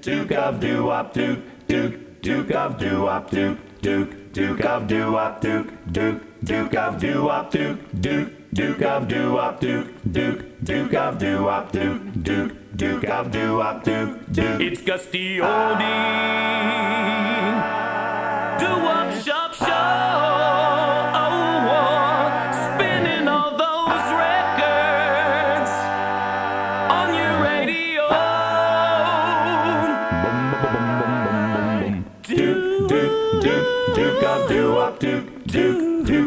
Duke of doo wop Duke, Duke, Duke of doo wop Duke, Duke, Duke of doo wop Duke, Duke, Duke of doo wop Duke, Duke, Duke of doo wop Duke, Duke, Duke of doo wop Duke, Duke, Duke of doo wop Duke, Duke. It's Gus D Oldie. Do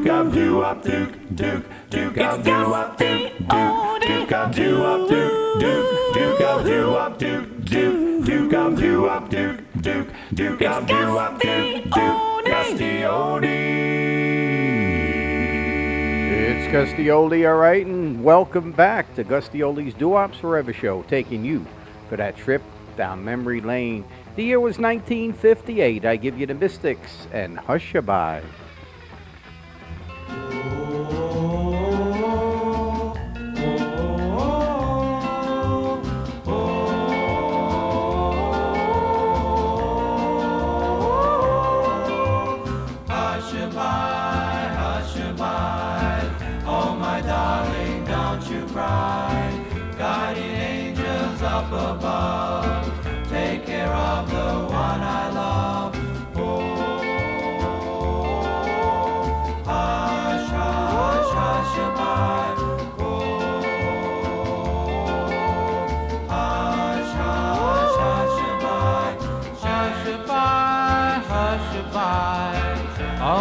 Duke, Duke of doo wop Duke, Duke, Duke of doo wop Duke, Duke, Duke of doo wop Duke, Duke, Duke of doo wop Duke, Duke, Duke of doo wop Duke, Duke, Duke of doo wop Duke, Duke, Gus D Oldie. It's Gus D Oldie, all right, and welcome back to Gus D Oldie's Doo-Wops Forever Show, taking you for that trip down memory lane. The year was 1958. I give you the Mystics and Hushabye. Hushabye,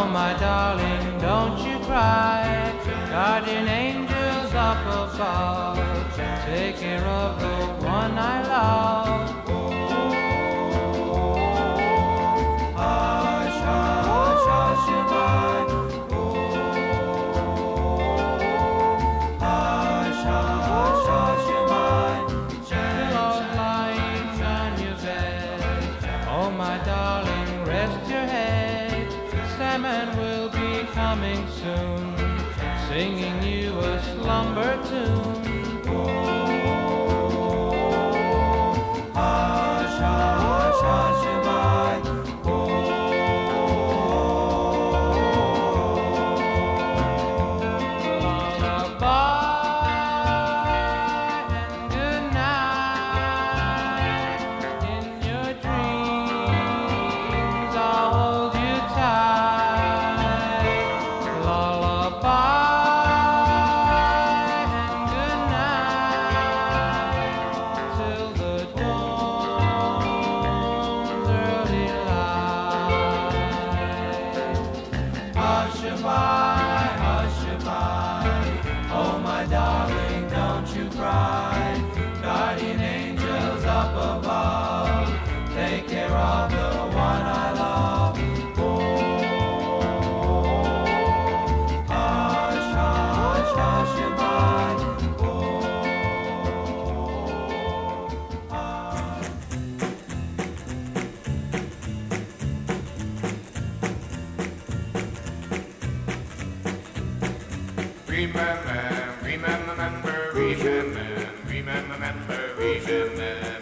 my darling, don't you cry. Remember, remember, remember, remember, remember, remember,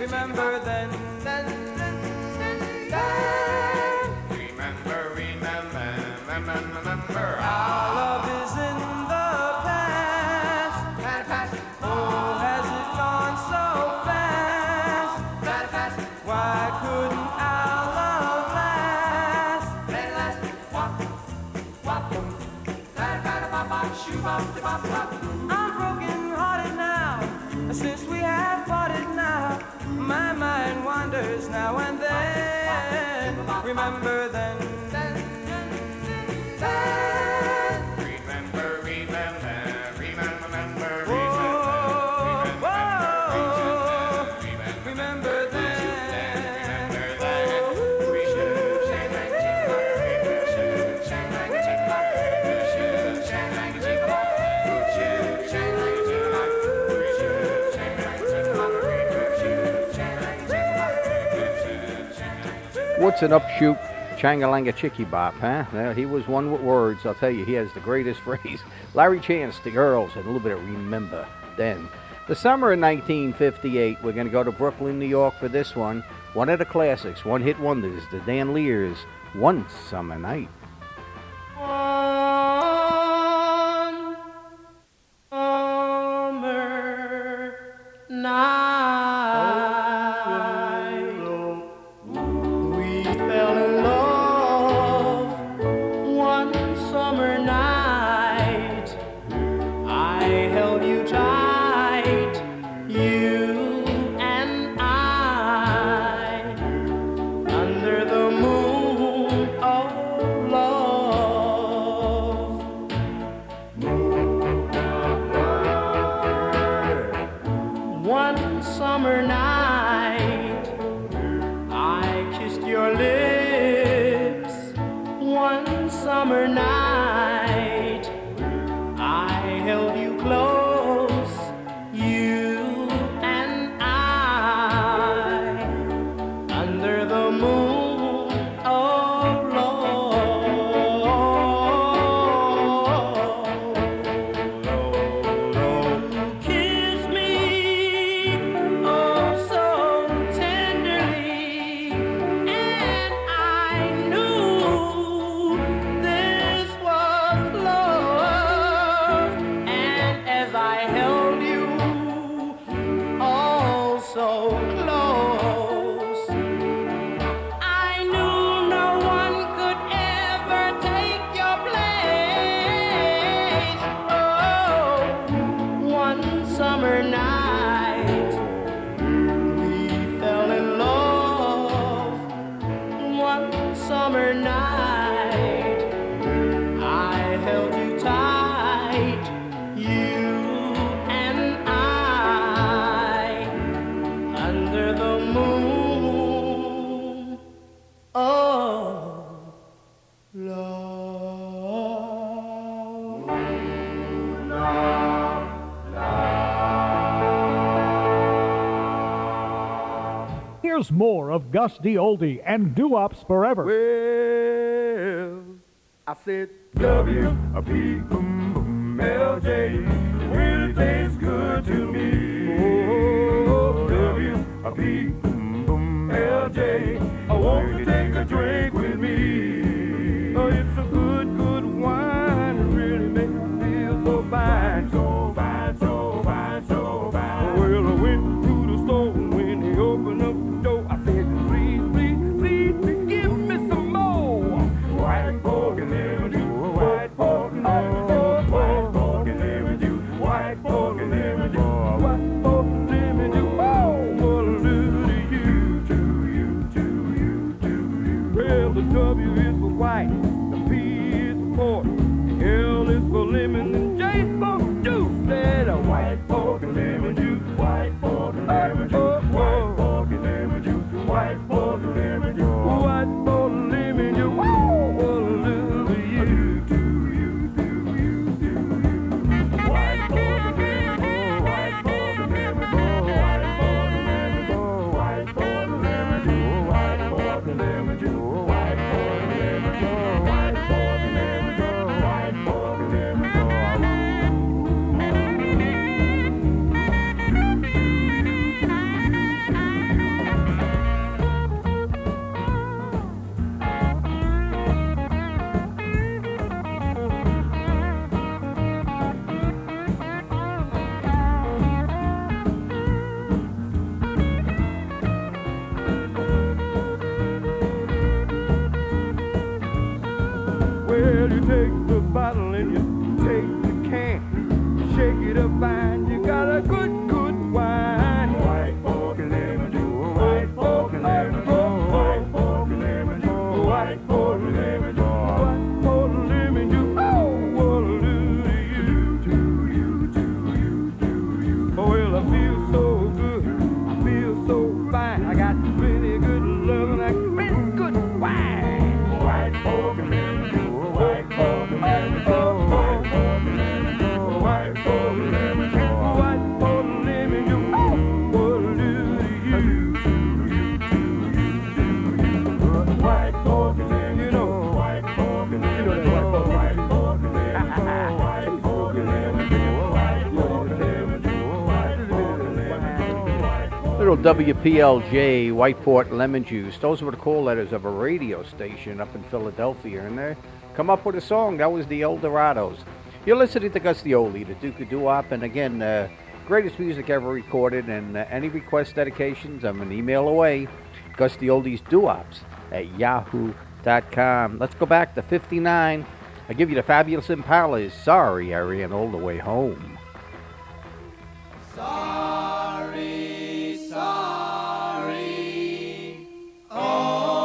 Remember then, then, then, then, then. Remember, remember, remember, remember. Our love is in wanders now and then. Remember them. What's an upshoot Changalanga Chicky Bop, huh? Well, he was one with words, I'll tell you, he has the greatest phrase. Larry Chance, the Earls, and a little bit of remember then. The summer of 1958, we're going to go to Brooklyn, New York for this one. One of the classics, one hit wonders, the Danleers, One Summer Night. of Gus Oldie and Doo Wops Forever. Well, I said really tastes good to me. Oh, WPLJ, Whiteport Lemon Juice. Those were the call letters of a radio station up in Philadelphia, and they come up with a song. That was the Eldorados. You're listening to Gus D Oldie, the Duke of Doo-wop, and again, uh, greatest music ever recorded. And uh, any request dedications, I'm an email away. Gustioli's Duops at yahoo.com. Let's go back to 59. I give you the fabulous Impalas. Sorry, I ran all the way home. Sorry, sorry, oh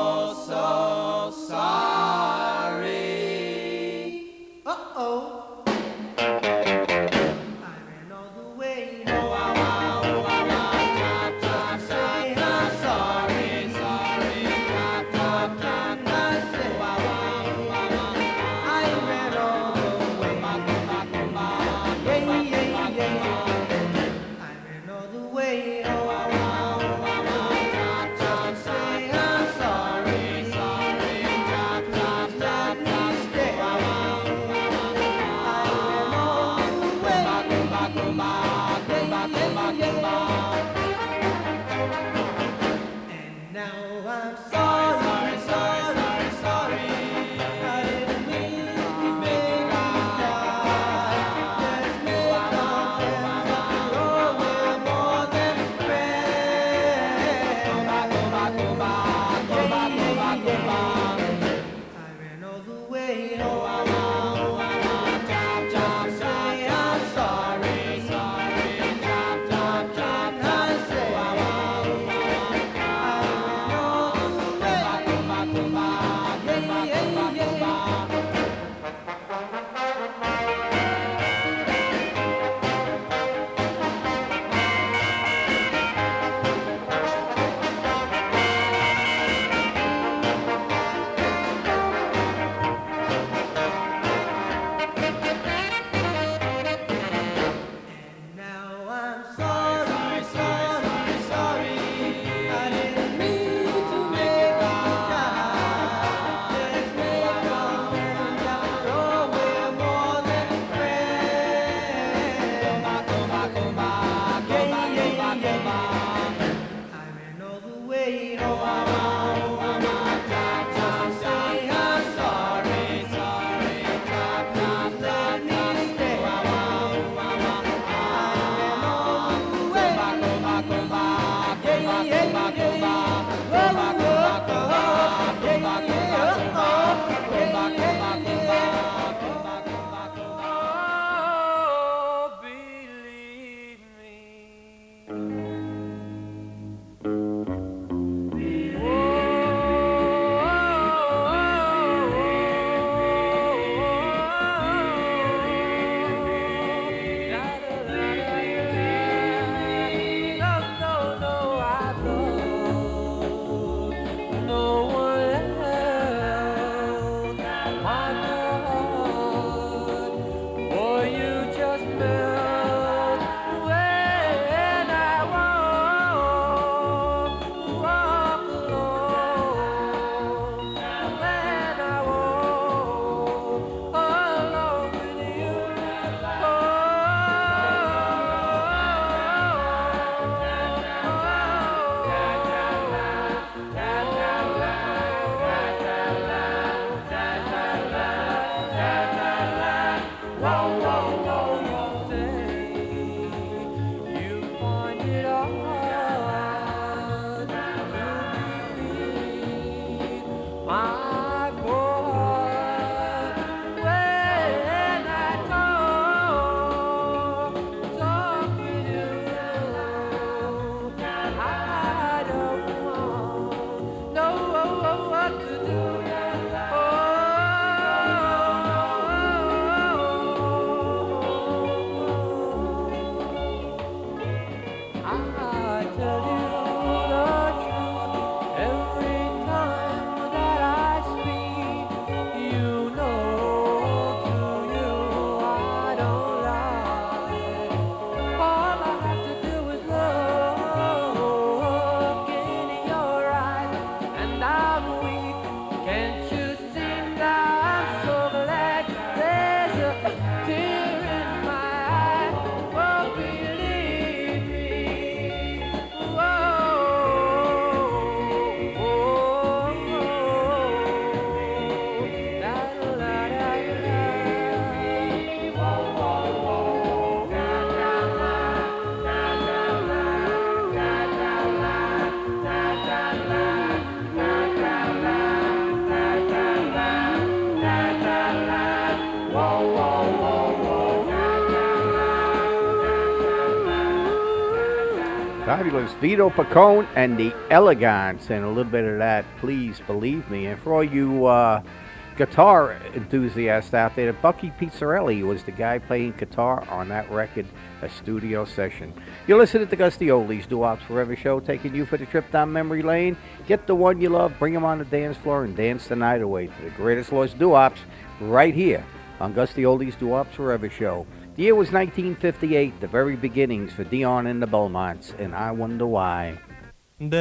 Fabulous Vito Picone and the Elegants, and a little bit of that, please believe me. And for all you uh, guitar enthusiasts out there, Bucky Pizzarelli was the guy playing guitar on that record, a studio session. You're listening to Gus D Oldie's Doo Wops Forever show, taking you for the trip down memory lane. Get the one you love, bring them on the dance floor, and dance the night away to the greatest lost do ops right here on Gus D Oldie's Doo Wops Forever show. The year was 1958, the very beginnings for Dion and the Belmonts, and I wonder why. I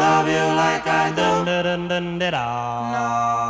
love you like I do. Why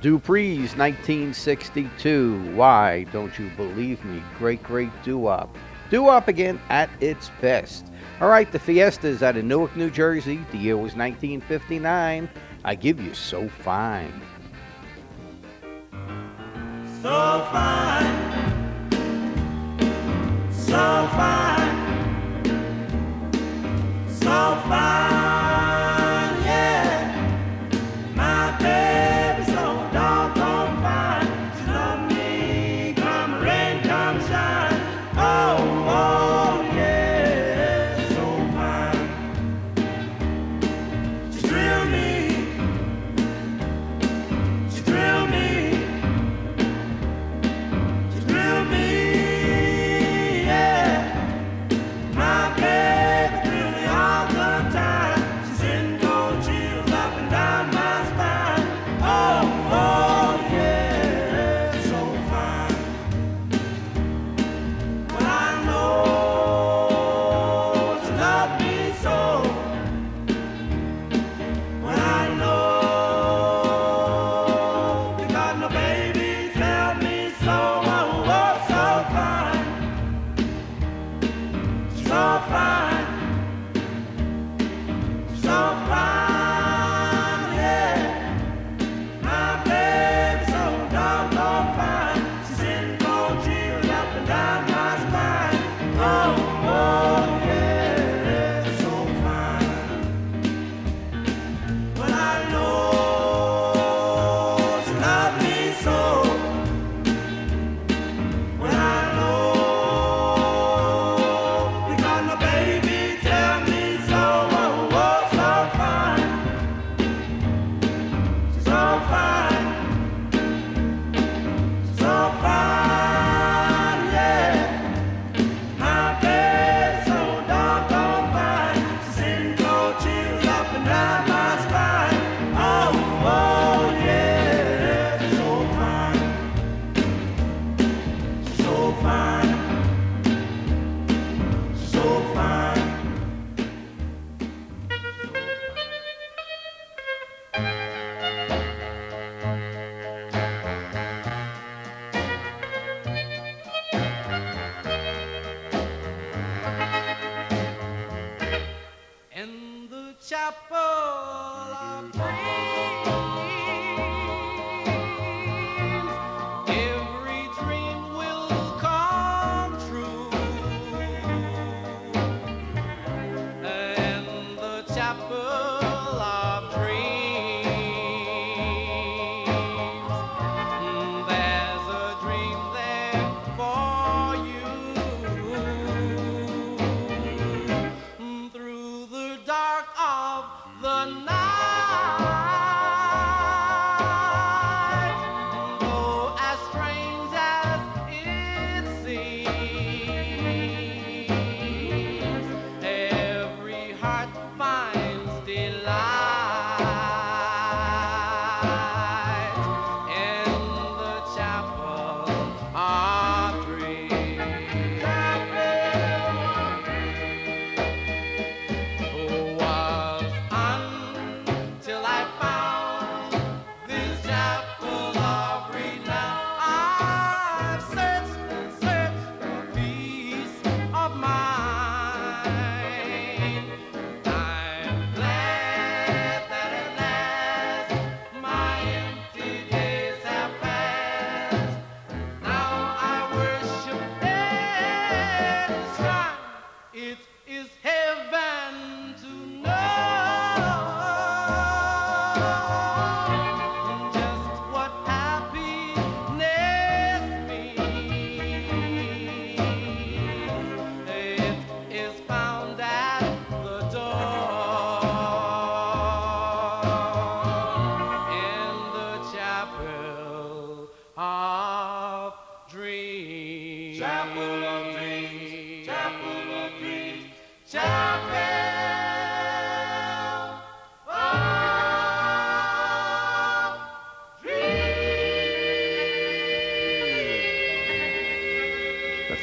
Duprees 1962, Why Don't You Believe Me? Great, great doo-wop. Doo-wop again at its best. All right, the Fiestas out of Newark, New Jersey. The year was 1959. I give you so fine.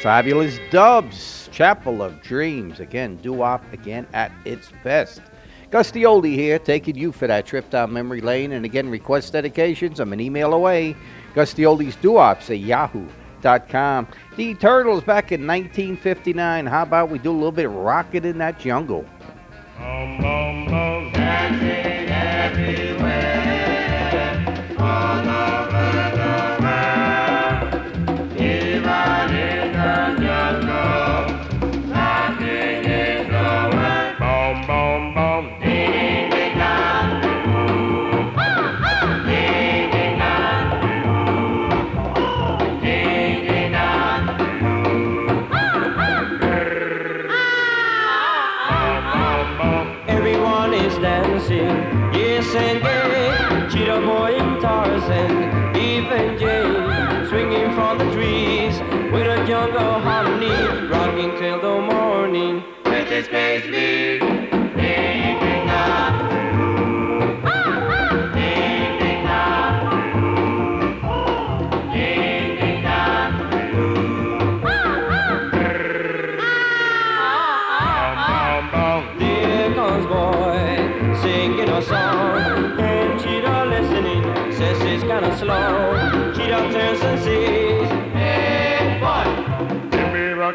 Fabulous Dubs, Chapel of Dreams. Again, doo-wop again at its best. Gus D Oldie here, taking you for that trip down memory lane. And again, request dedications. I'm an email away. Gus D Oldie's doo-wops at yahoo.com. The Eternals back in 1959. How about we do a little bit of rocket in that jungle?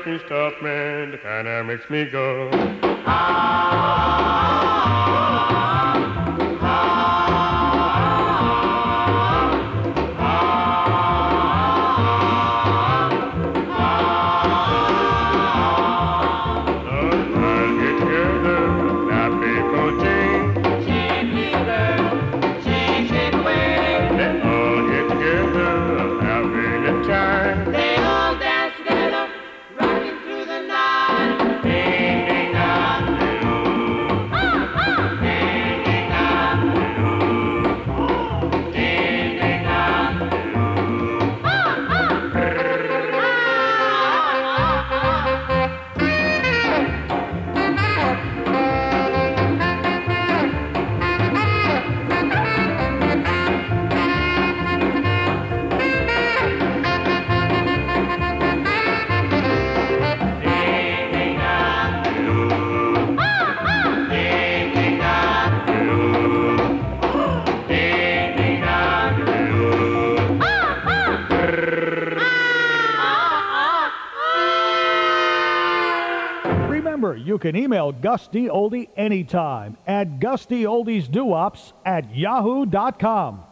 Stuff, man. The kind that makes me go. Let's can email Gus D. Oldie anytime at gustyoldesduops at yahoo.com.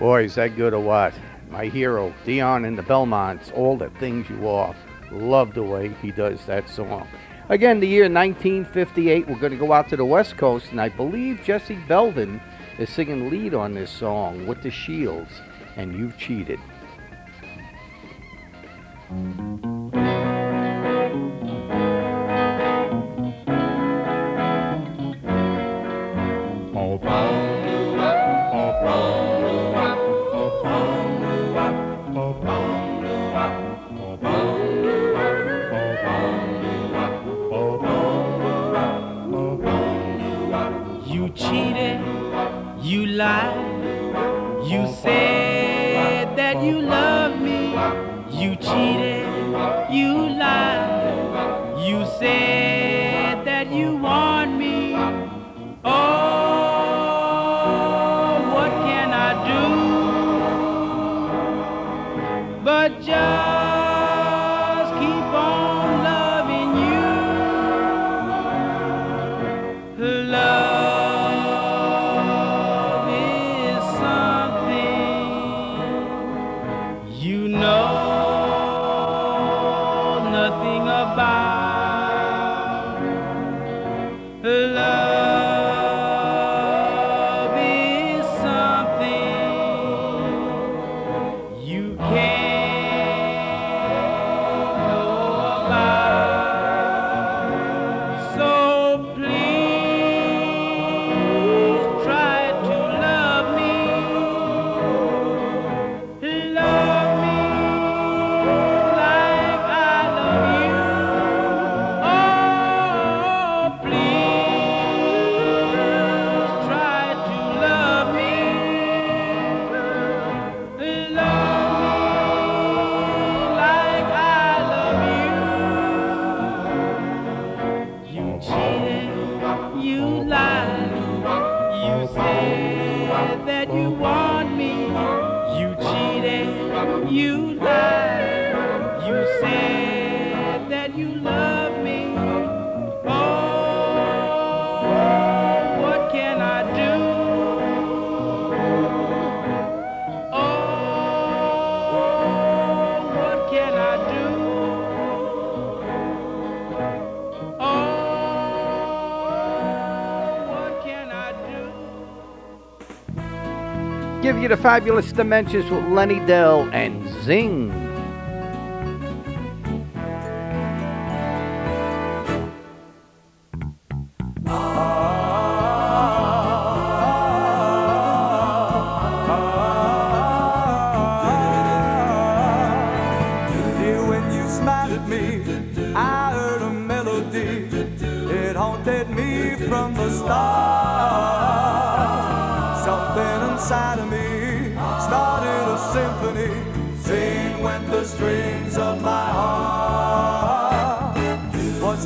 Boy, is that good or what? My hero, Dion and the Belmonts, all the things you are. Love the way he does that song. Again, the year 1958, we're going to go out to the West Coast, and I believe Jesse Belvin is singing lead on this song with the Shields, and You've Cheated. You the fabulous dimensions with Lenny Dell and Zing.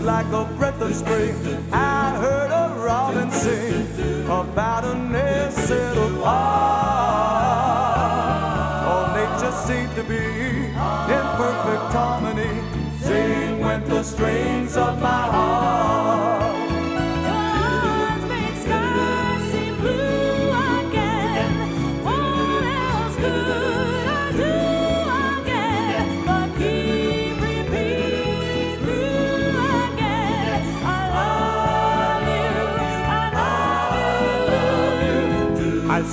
Like a breath of spring. I heard a robin sing about a nest apart. All oh, nature seemed to be in perfect harmony. Sing when the strings of my heart.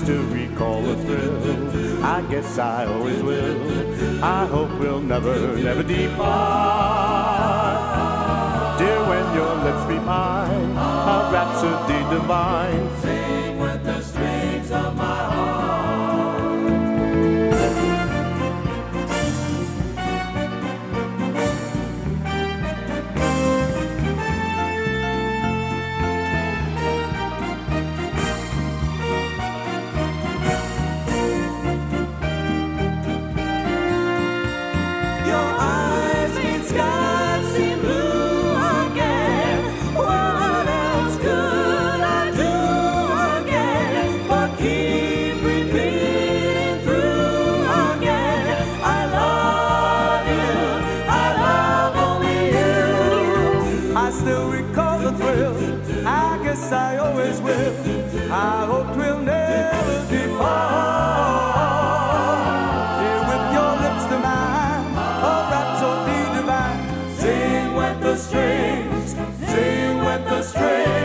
Still recall the thrill. I guess I always will. I hope we'll never, never depart. Dear, when your lips be mine, a rhapsody divine. the strings, sing with the strings.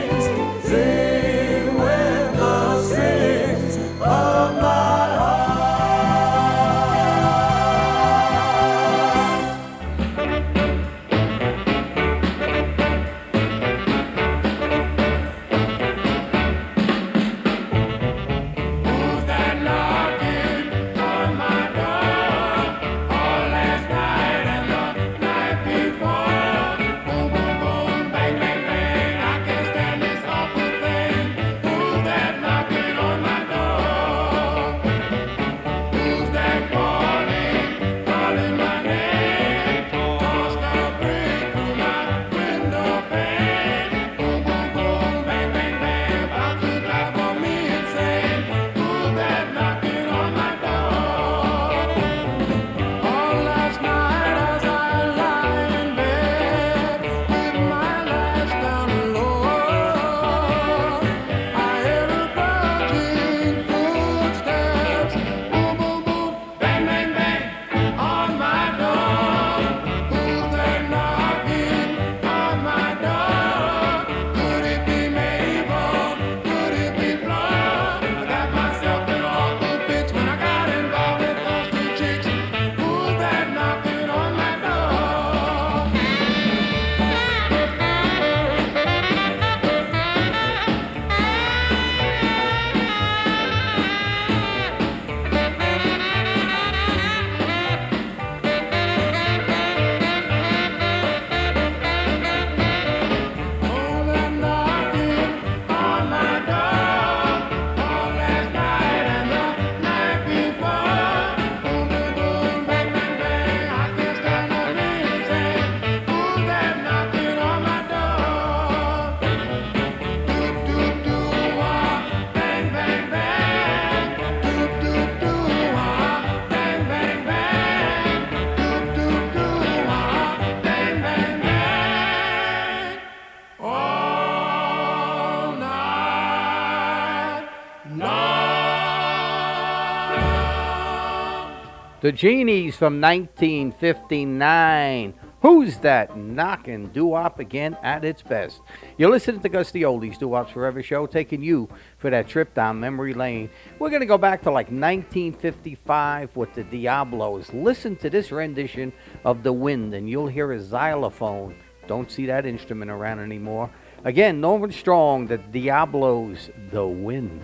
The Genies from 1959. Who's that knocking doo-wop again at its best? You're listening to Gus D the Oldies Doo-Wops Forever show, taking you for that trip down memory lane. We're going to go back to like 1955 with the Diablos. Listen to this rendition of The Wind, and you'll hear a xylophone. Don't see that instrument around anymore. Again, Nolan Strong, the Diablos, The Wind.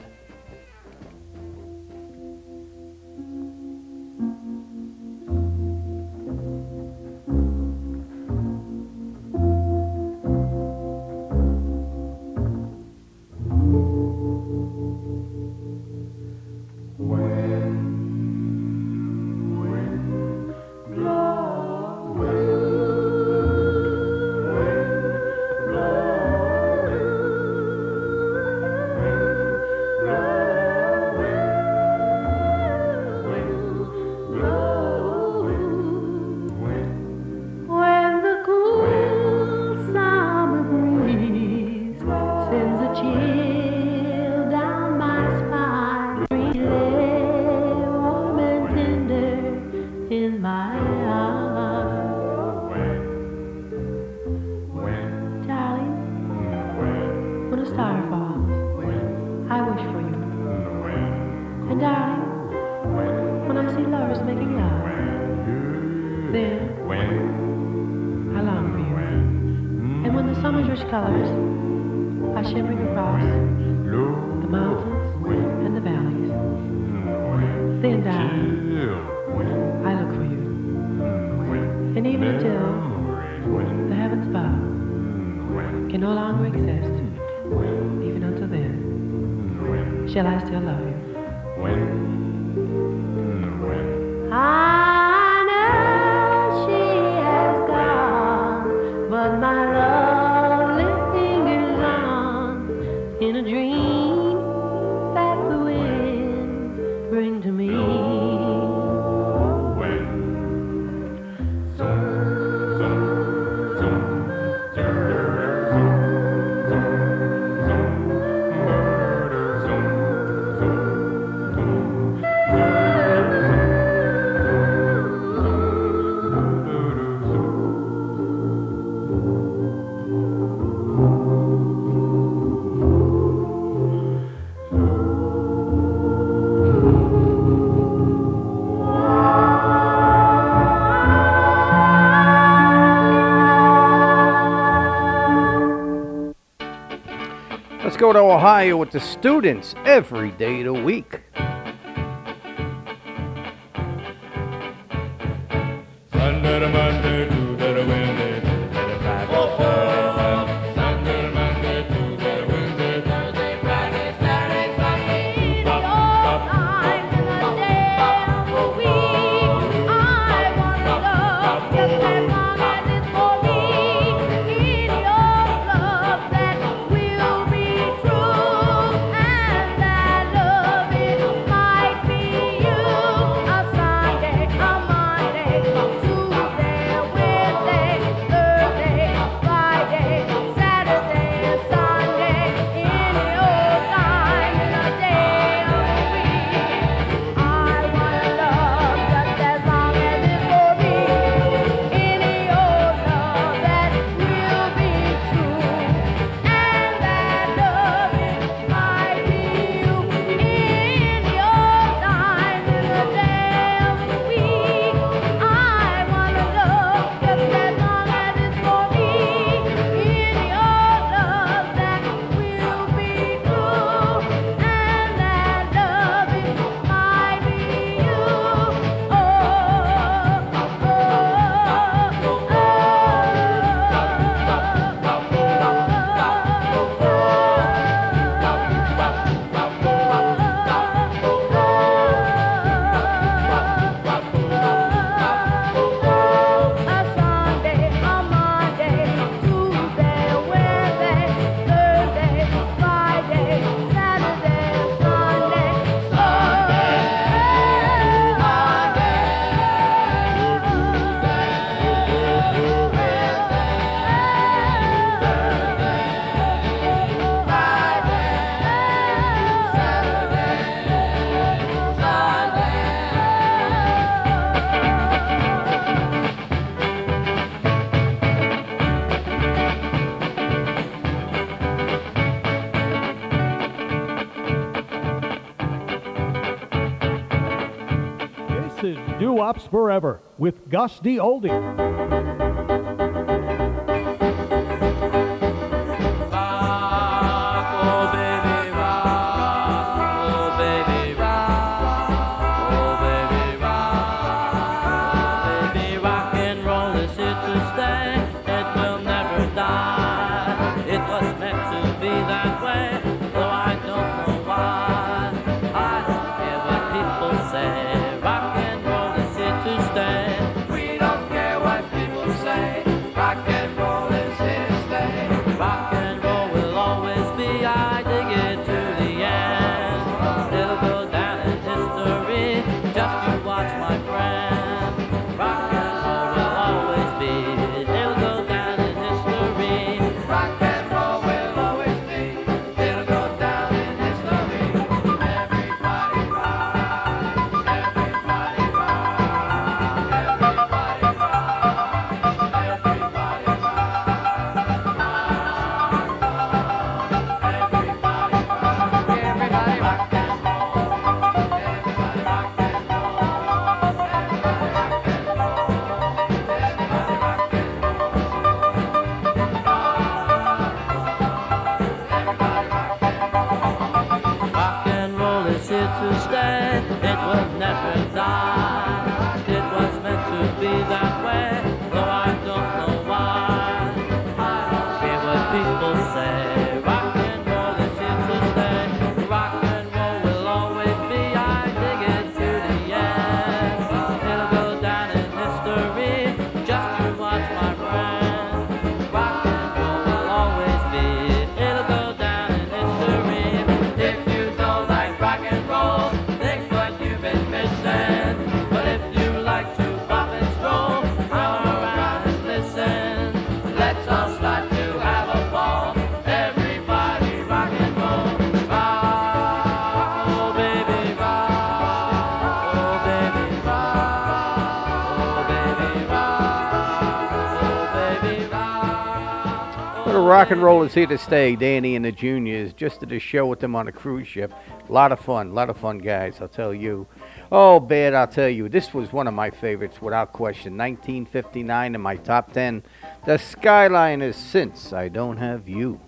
go to Ohio with the students every day of the week. forever with Gus D. Oldie. roll is here to stay, Danny and the Juniors. Just did a show with them on a cruise ship. A lot of fun, a lot of fun, guys, I'll tell you. Oh, Bad, I'll tell you. This was one of my favorites without question. 1959 in my top 10. The Skyliners since I don't have you.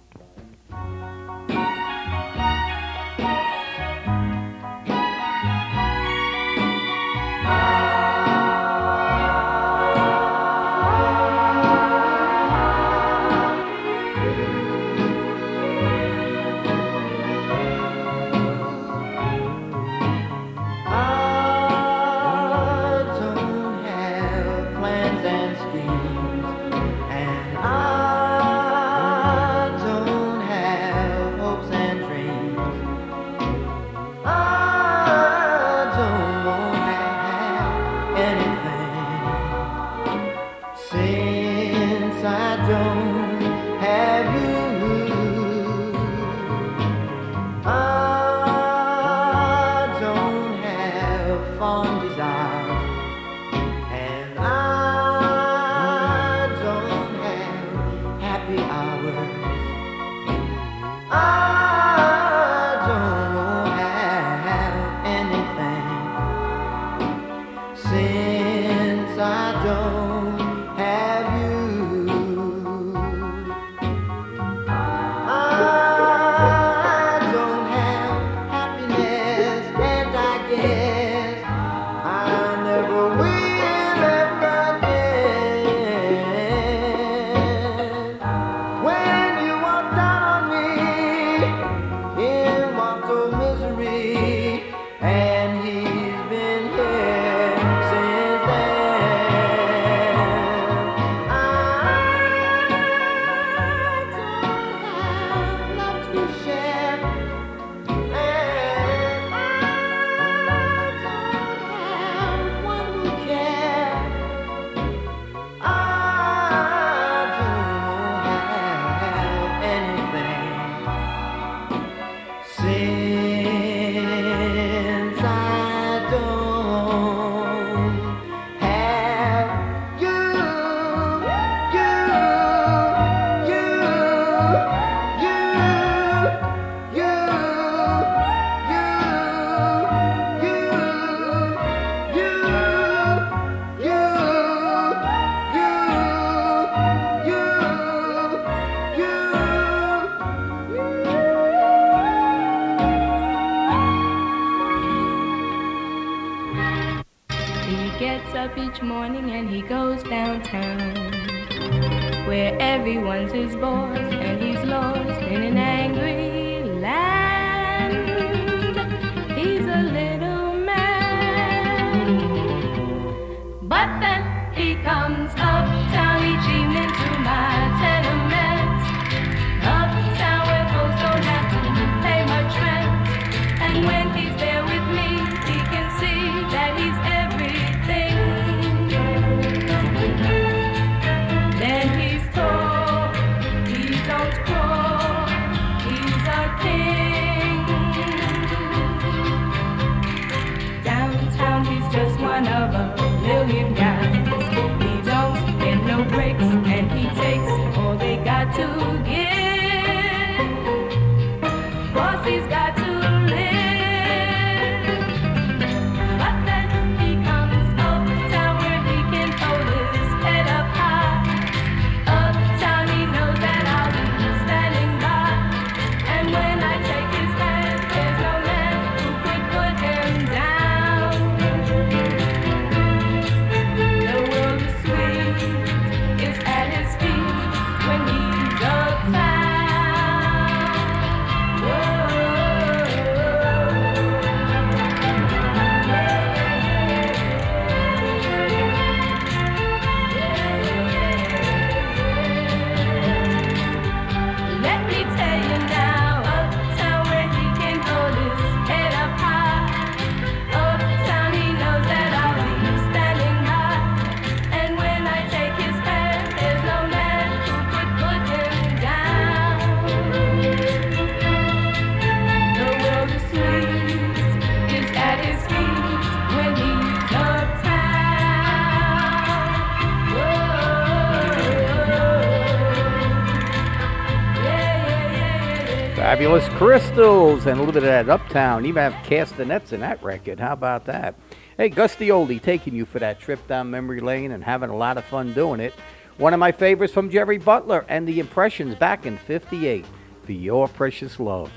Crystals and a little bit of that Uptown. Even have castanets in that record. How about that? Hey, Gus D Oldie taking you for that trip down memory lane and having a lot of fun doing it. One of my favorites from Jerry Butler and the Impressions back in 58 for your precious love.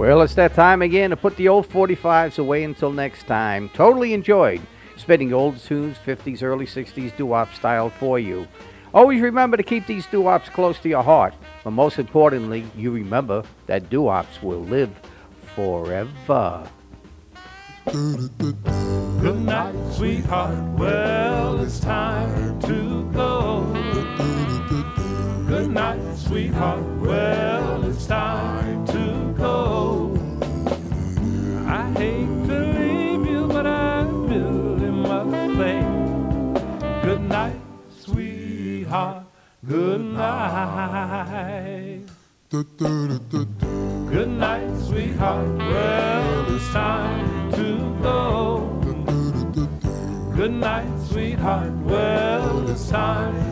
Well, it's that time again to put the old 45s away until next time. Totally enjoyed spinning old tunes, 50s, early 60s doo-wop style for you. Always remember to keep these doo-wops close to your heart. But most importantly, you remember that doo-wops will live forever. Good night, sweetheart. Well, it's time to go. Good night, sweetheart. Well, night. Good night, sweetheart. Well, it's time to go. Good night, sweetheart. Well, it's time